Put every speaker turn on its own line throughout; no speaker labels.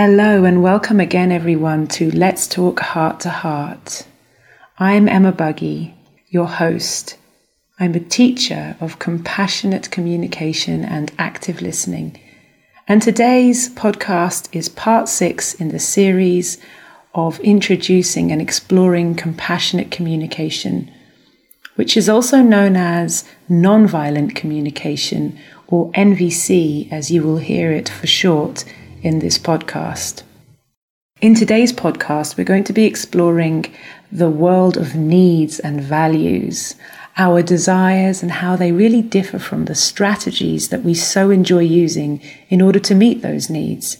Hello, and welcome again, everyone, to Let's Talk Heart to Heart. I'm Emma Buggy, your host. I'm a teacher of compassionate communication and active listening. And today's podcast is part six in the series of introducing and exploring compassionate communication, which is also known as nonviolent communication, or NVC, as you will hear it for short in this podcast. In today's podcast, we're going to be exploring the world of needs and values, our desires, and how they really differ from the strategies that we so enjoy using in order to meet those needs.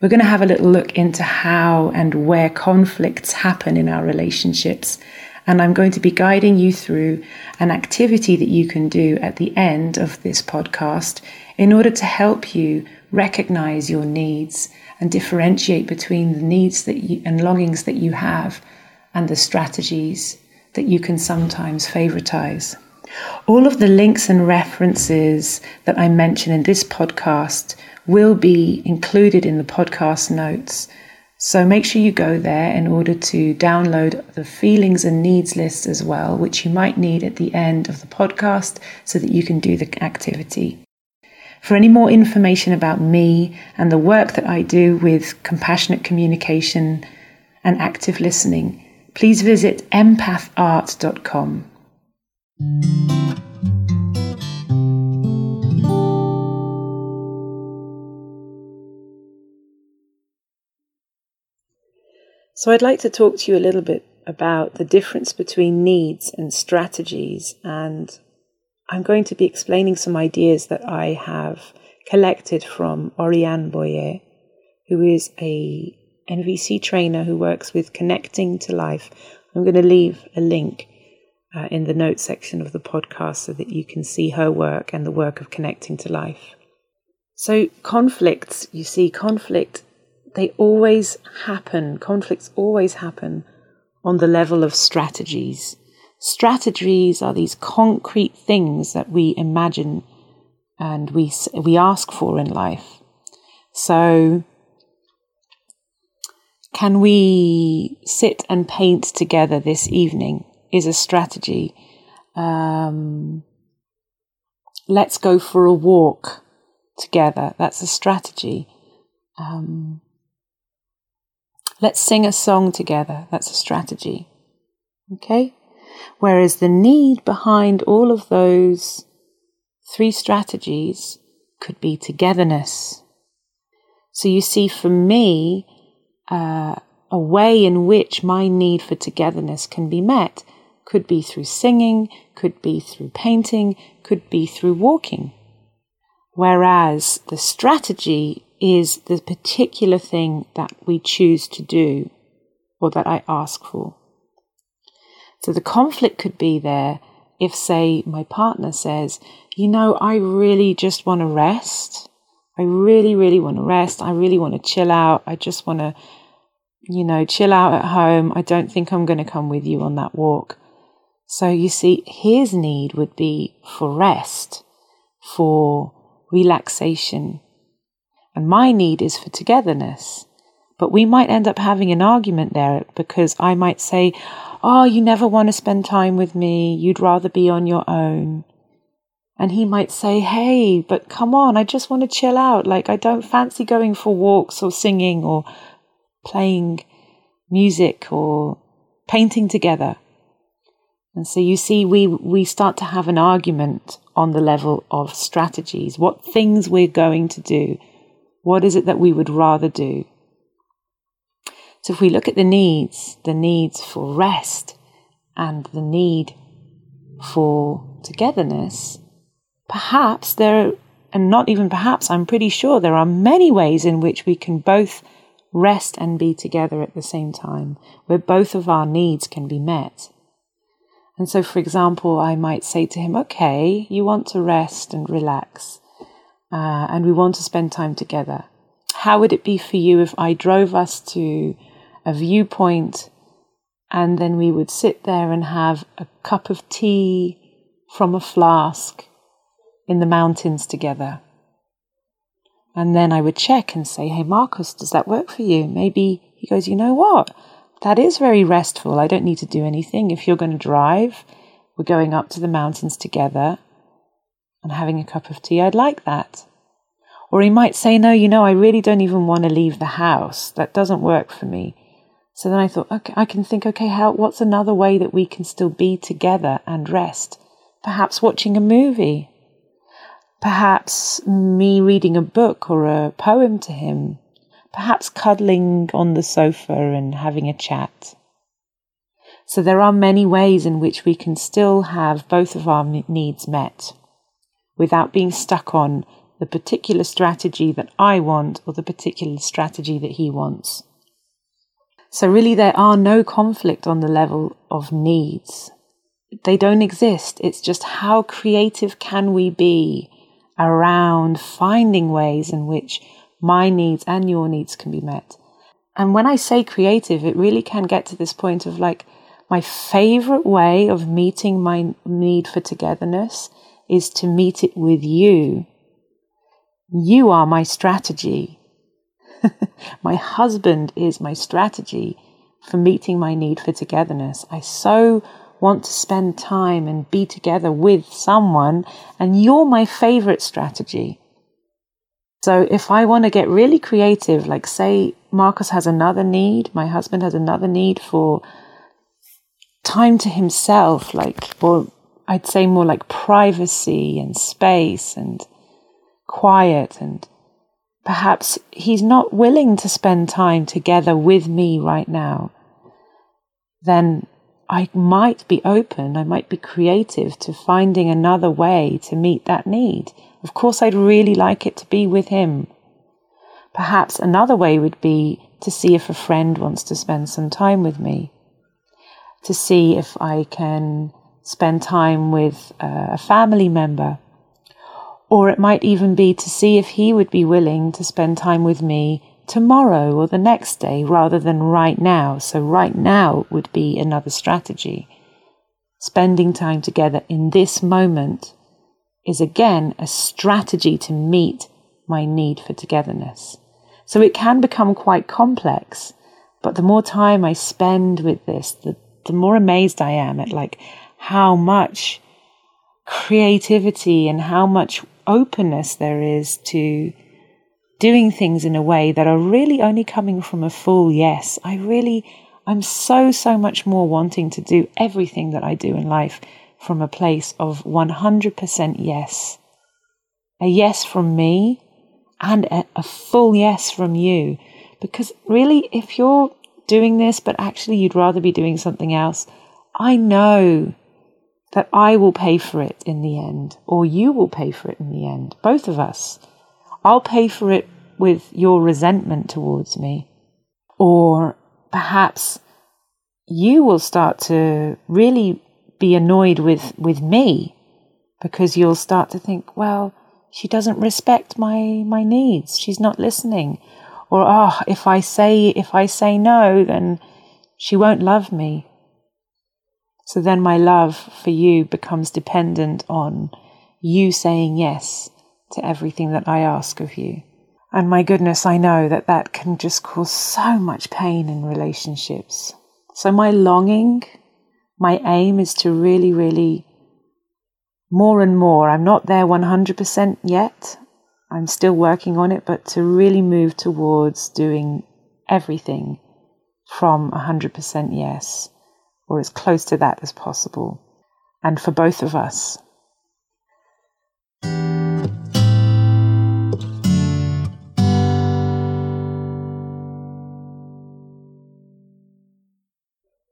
We're going to have a little look into how and where conflicts happen in our relationships. And I'm going to be guiding you through an activity that you can do at the end of this podcast in order to help you recognize your needs and differentiate between the needs that you, and longings that you have and the strategies that you can sometimes favoritize. All of the links and references that I mention in this podcast will be included in the podcast notes. So make sure you go there in order to download the feelings and needs list as well, which you might need at the end of the podcast so that you can do the activity. For any more information about me and the work that I do with compassionate communication and active listening, please visit empathart.com. So, I'd like to talk to you a little bit about the difference between needs and strategies and I'm going to be explaining some ideas that I have collected from Oriane Boyer, who is a NVC trainer who works with connecting to life. I'm going to leave a link uh, in the notes section of the podcast so that you can see her work and the work of connecting to life. So, conflicts, you see, conflict, they always happen, conflicts always happen on the level of strategies. Strategies are these concrete things that we imagine and we, we ask for in life. So, can we sit and paint together this evening? Is a strategy. Um, let's go for a walk together. That's a strategy. Um, let's sing a song together. That's a strategy. Okay? Whereas the need behind all of those three strategies could be togetherness. So you see, for me, uh, a way in which my need for togetherness can be met could be through singing, could be through painting, could be through walking. Whereas the strategy is the particular thing that we choose to do or that I ask for. So the conflict could be there if, say, my partner says, you know, I really just want to rest. I really, really want to rest. I really want to chill out. I just want to, you know, chill out at home. I don't think I'm going to come with you on that walk. So you see, his need would be for rest, for relaxation. And my need is for togetherness. But we might end up having an argument there because I might say, Oh, you never want to spend time with me. You'd rather be on your own. And he might say, Hey, but come on, I just want to chill out. Like, I don't fancy going for walks or singing or playing music or painting together. And so you see, we, we start to have an argument on the level of strategies. What things we're going to do? What is it that we would rather do? So if we look at the needs, the needs for rest and the need for togetherness, perhaps there, and not even perhaps, I'm pretty sure there are many ways in which we can both rest and be together at the same time, where both of our needs can be met. And so, for example, I might say to him, okay, you want to rest and relax, uh, and we want to spend time together. How would it be for you if I drove us to a viewpoint, and then we would sit there and have a cup of tea from a flask in the mountains together. And then I would check and say, Hey, Marcus, does that work for you? Maybe he goes, You know what? That is very restful. I don't need to do anything. If you're going to drive, we're going up to the mountains together and having a cup of tea. I'd like that. Or he might say, No, you know, I really don't even want to leave the house. That doesn't work for me. So then I thought, okay, I can think, okay, how, what's another way that we can still be together and rest? Perhaps watching a movie Perhaps me reading a book or a poem to him. Perhaps cuddling on the sofa and having a chat. So there are many ways in which we can still have both of our needs met without being stuck on the particular strategy that I want or the particular strategy that he wants. So, really, there are no conflict on the level of needs. They don't exist. It's just how creative can we be around finding ways in which my needs and your needs can be met. And when I say creative, it really can get to this point of like, my favorite way of meeting my need for togetherness is to meet it with you. You are my strategy. my husband is my strategy for meeting my need for togetherness. I so want to spend time and be together with someone, and you're my favorite strategy. So if I want to get really creative, like say Marcus has another need, my husband has another need for time to himself, like, or I'd say more like privacy and space and quiet and perhaps he's not willing to spend time together with me right now, then I might be open, I might be creative to finding another way to meet that need. Of course, I'd really like it to be with him. Perhaps another way would be to see if a friend wants to spend some time with me, to see if I can spend time with uh, a family member. Or it might even be to see if he would be willing to spend time with me tomorrow or the next day rather than right now. So, right now would be another strategy. Spending time together in this moment is again a strategy to meet my need for togetherness. So, it can become quite complex, but the more time I spend with this, the, the more amazed I am at like how much creativity and how much openness there is to doing things in a way that are really only coming from a full yes. I really, I'm so, so much more wanting to do everything that I do in life from a place of 100% yes. A yes from me and a, a full yes from you. Because really, if you're doing this, but actually you'd rather be doing something else, I know that I will pay for it in the end, or you will pay for it in the end, both of us. I'll pay for it with your resentment towards me. Or perhaps you will start to really be annoyed with, with me because you'll start to think, well, she doesn't respect my, my needs. She's not listening. Or, oh, if I say, if I say no, then she won't love me. So then my love for you becomes dependent on you saying yes to everything that I ask of you. And my goodness, I know that that can just cause so much pain in relationships. So, my longing, my aim is to really, really more and more. I'm not there 100% yet. I'm still working on it, but to really move towards doing everything from 100% yes, or as close to that as possible. And for both of us,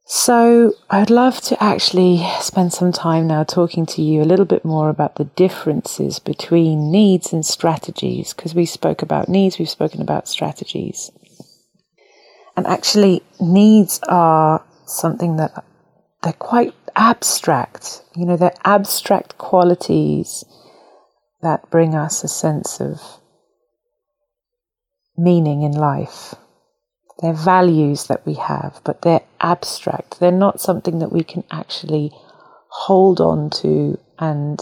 So, I'd love to actually spend some time now talking to you a little bit more about the differences between needs and strategies, because we spoke about needs, we've spoken about strategies. And actually, needs are something that they're quite abstract. You know, they're abstract qualities that bring us a sense of meaning in life. They're values that we have, but they're abstract. They're not something that we can actually hold on to and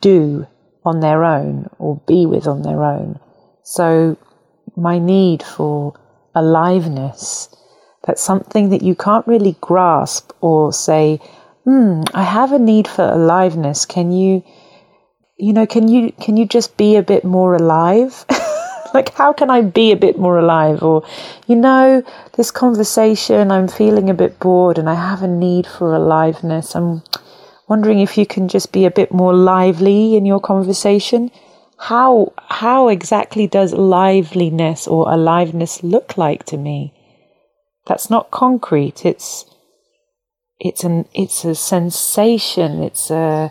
do on their own or be with on their own. So, my need for aliveness, that's something that you can't really grasp or say, hmm, I have a need for aliveness. Can you, you know, can you, can you just be a bit more alive? like, how can I be a bit more alive? Or, you know, this conversation, I'm feeling a bit bored and I have a need for aliveness. I'm wondering if you can just be a bit more lively in your conversation. How, how exactly does liveliness or aliveness look like to me? That's not concrete. It's, it's an, it's a sensation. It's a,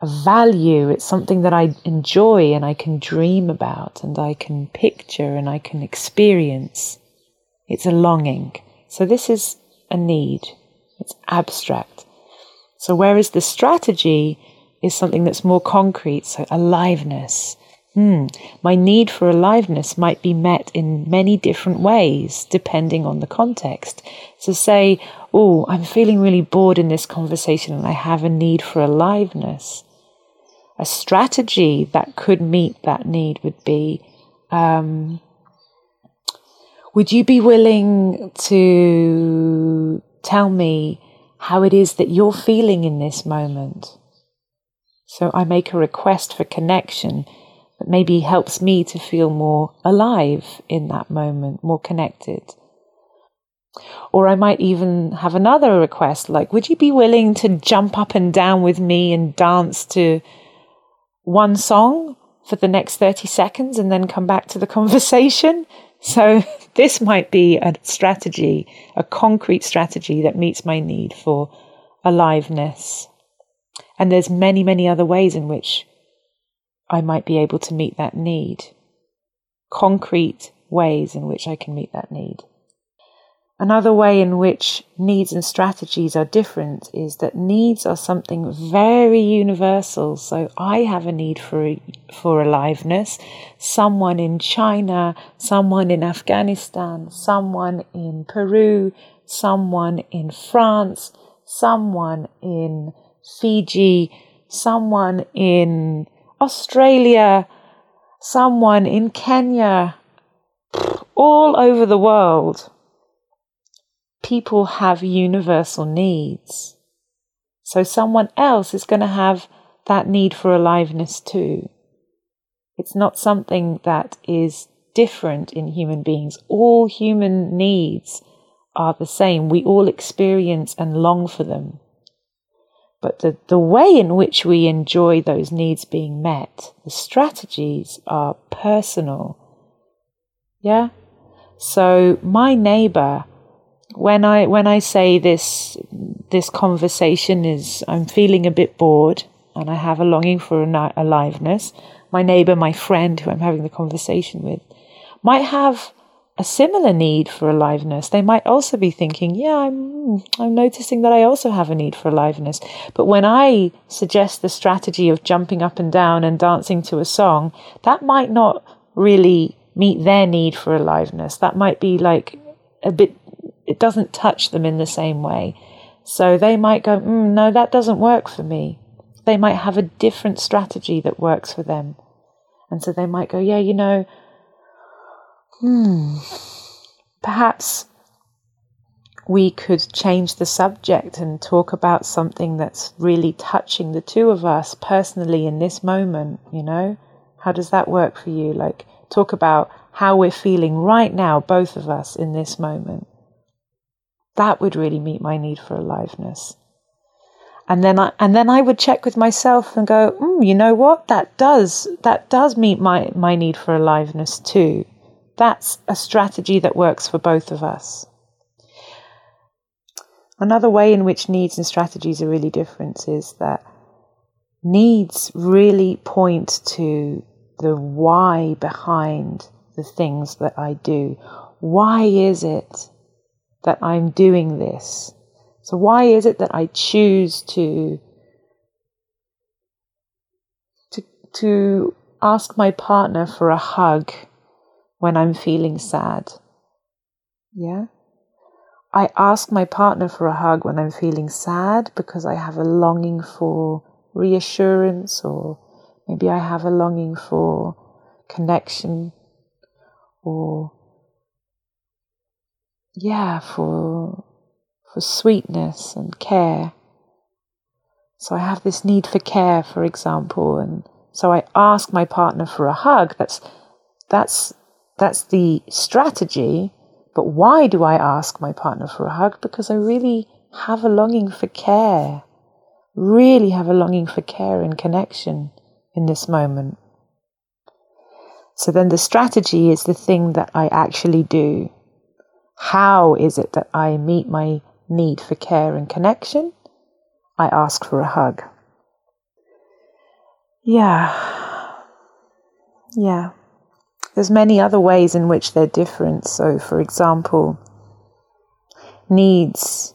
a value. It's something that I enjoy and I can dream about and I can picture and I can experience. It's a longing. So this is a need. It's abstract. So whereas the strategy is something that's more concrete, so aliveness. Hmm. My need for aliveness might be met in many different ways depending on the context. So say, oh, I'm feeling really bored in this conversation and I have a need for aliveness a strategy that could meet that need would be um, would you be willing to tell me how it is that you're feeling in this moment? So I make a request for connection that maybe helps me to feel more alive in that moment, more connected. Or I might even have another request like, would you be willing to jump up and down with me and dance to one song for the next 30 seconds and then come back to the conversation. So this might be a strategy, a concrete strategy that meets my need for aliveness. And there's many, many other ways in which I might be able to meet that need. Concrete ways in which I can meet that need. Another way in which needs and strategies are different is that needs are something very universal. So I have a need for, for aliveness. Someone in China, someone in Afghanistan, someone in Peru, someone in France, someone in Fiji, someone in Australia, someone in Kenya, all over the world people have universal needs. So someone else is going to have that need for aliveness too. It's not something that is different in human beings. All human needs are the same. We all experience and long for them. But the, the way in which we enjoy those needs being met, the strategies are personal. Yeah? So my neighbor when I when I say this this conversation is I'm feeling a bit bored and I have a longing for aliveness. My neighbor, my friend who I'm having the conversation with, might have a similar need for aliveness. They might also be thinking, "Yeah, I'm I'm noticing that I also have a need for aliveness." But when I suggest the strategy of jumping up and down and dancing to a song, that might not really meet their need for aliveness. That might be like a bit it doesn't touch them in the same way. So they might go, mm, no, that doesn't work for me. They might have a different strategy that works for them. And so they might go, yeah, you know, hmm, perhaps we could change the subject and talk about something that's really touching the two of us personally in this moment, you know? How does that work for you? Like, talk about how we're feeling right now, both of us in this moment. That would really meet my need for aliveness. And then I and then I would check with myself and go, mm, you know what? That does that does meet my, my need for aliveness too. That's a strategy that works for both of us. Another way in which needs and strategies are really different is that needs really point to the why behind the things that I do. Why is it that I'm doing this? So, why is it that I choose to, to, to ask my partner for a hug when I'm feeling sad? Yeah? I ask my partner for a hug when I'm feeling sad because I have a longing for reassurance, or maybe I have a longing for connection or yeah, for for sweetness and care. So I have this need for care, for example, and so I ask my partner for a hug. That's that's that's the strategy. But why do I ask my partner for a hug? Because I really have a longing for care. Really have a longing for care and connection in this moment. So then the strategy is the thing that I actually do. How is it that I meet my need for care and connection? I ask for a hug. Yeah. Yeah. There's many other ways in which they're different. So, for example, needs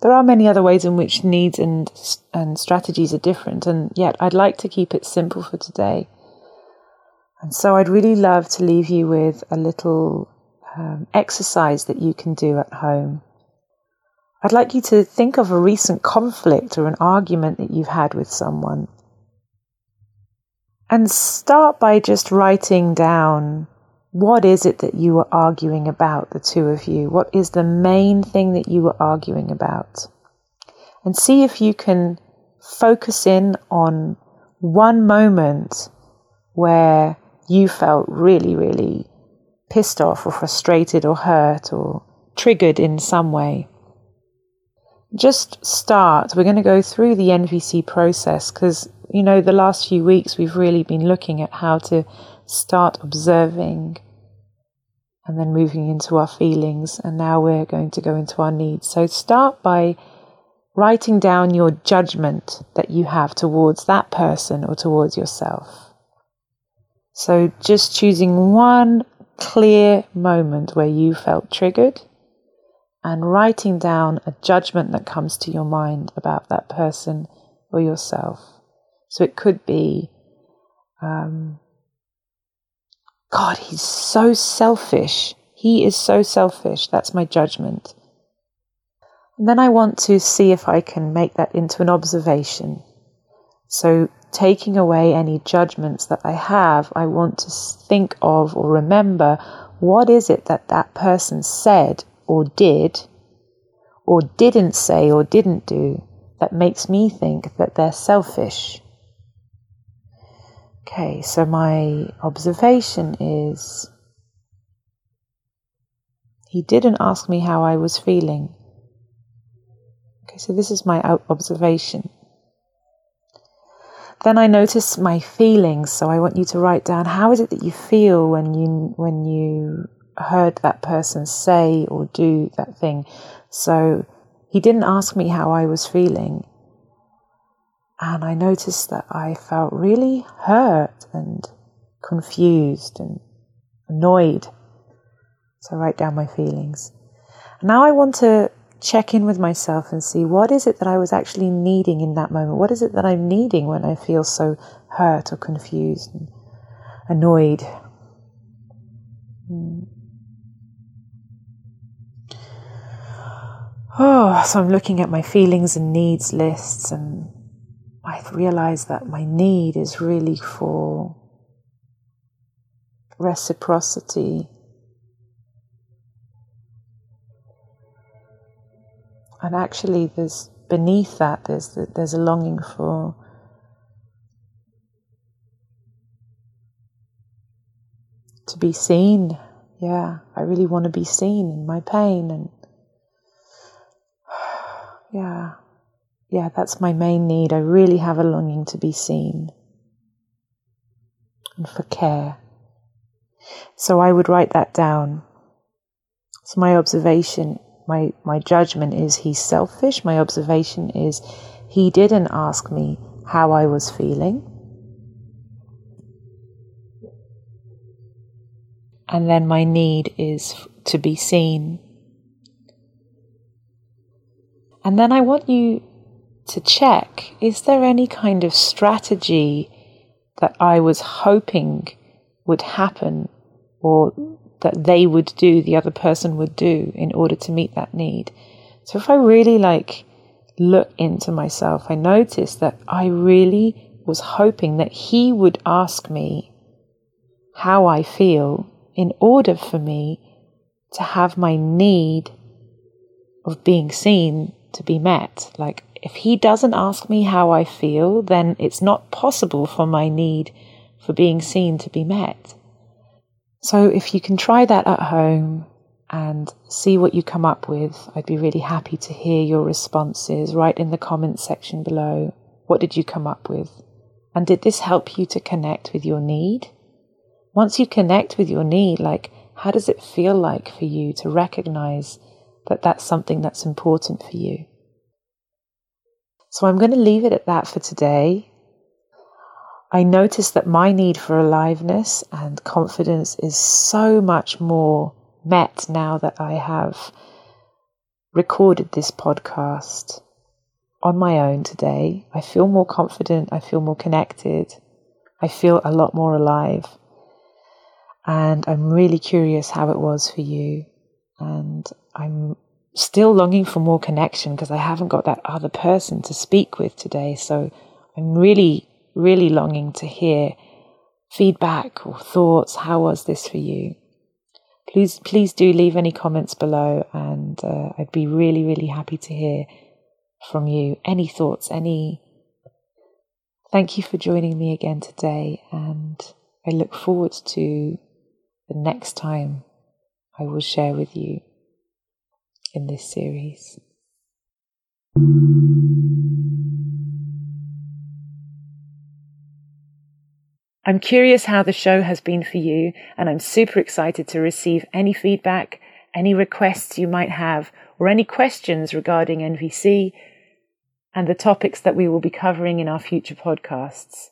There are many other ways in which needs and and strategies are different, and yet I'd like to keep it simple for today. And so I'd really love to leave you with a little um, exercise that you can do at home. I'd like you to think of a recent conflict or an argument that you've had with someone. And start by just writing down what is it that you were arguing about, the two of you? What is the main thing that you were arguing about? And see if you can focus in on one moment where you felt really, really pissed off or frustrated or hurt or triggered in some way. Just start. We're going to go through the NVC process because, you know, the last few weeks we've really been looking at how to start observing and then moving into our feelings. And now we're going to go into our needs. So start by writing down your judgment that you have towards that person or towards yourself. So just choosing one clear moment where you felt triggered and writing down a judgment that comes to your mind about that person or yourself. So it could be, um, God, he's so selfish. He is so selfish. That's my judgment. And then I want to see if I can make that into an observation. So, taking away any judgments that I have, I want to think of or remember what is it that that person said or did or didn't say or didn't do that makes me think that they're selfish. Okay, so my observation is he didn't ask me how I was feeling. Okay, so this is my observation. Then I notice my feelings, so I want you to write down how is it that you feel when you when you heard that person say or do that thing. So he didn't ask me how I was feeling. And I noticed that I felt really hurt and confused and annoyed. So I write down my feelings. Now I want to check in with myself and see what is it that I was actually needing in that moment? What is it that I'm needing when I feel so hurt or confused and annoyed? Hmm. Oh, so I'm looking at my feelings and needs lists and I realize that my need is really for reciprocity. And actually, there's beneath that, there's, there's a longing for to be seen. Yeah, I really want to be seen in my pain and yeah yeah, that's my main need. I really have a longing to be seen and for care. So I would write that down. So my observation, my, my judgment is he's selfish. My observation is he didn't ask me how I was feeling. And then my need is to be seen And then I want you to check is there any kind of strategy that I was hoping would happen or that they would do, the other person would do in order to meet that need? So if I really like look into myself, I notice that I really was hoping that he would ask me how I feel in order for me to have my need of being seen to be met. Like, if he doesn't ask me how I feel, then it's not possible for my need for being seen to be met. So, if you can try that at home and see what you come up with, I'd be really happy to hear your responses right in the comments section below. What did you come up with? And did this help you to connect with your need? Once you connect with your need, like, how does it feel like for you to recognize that that's something that's important for you? So I'm going to leave it at that for today. I notice that my need for aliveness and confidence is so much more met now that I have recorded this podcast on my own today. I feel more confident, I feel more connected, I feel a lot more alive. And I'm really curious how it was for you. And I'm still longing for more connection because I haven't got that other person to speak with today. So I'm really, really longing to hear feedback or thoughts. How was this for you? Please, please do leave any comments below, and uh, I'd be really, really happy to hear from you. Any thoughts? Any? Thank you for joining me again today, and I look forward to the next time I will share with you in this series. I'm curious how the show has been for you, and I'm super excited to receive any feedback, any requests you might have, or any questions regarding NVC and the topics that we will be covering in our future podcasts.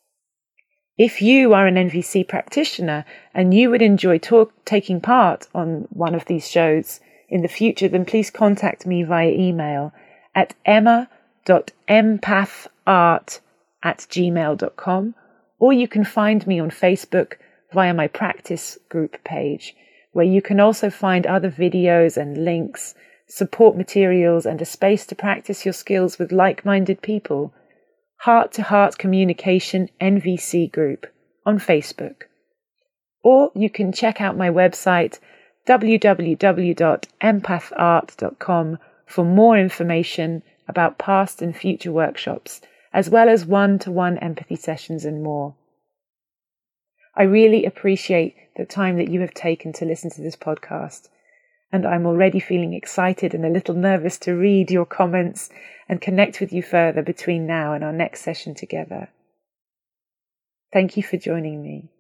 If you are an NVC practitioner and you would enjoy talk, taking part on one of these shows, in the future, then please contact me via email at emma.empathart at gmail.com or you can find me on Facebook via my practice group page, where you can also find other videos and links, support materials, and a space to practice your skills with like minded people. Heart to Heart Communication NVC group on Facebook. Or you can check out my website www.empathart.com for more information about past and future workshops, as well as one to one empathy sessions and more. I really appreciate the time that you have taken to listen to this podcast, and I'm already feeling excited and a little nervous to read your comments and connect with you further between now and our next session together. Thank you for joining me.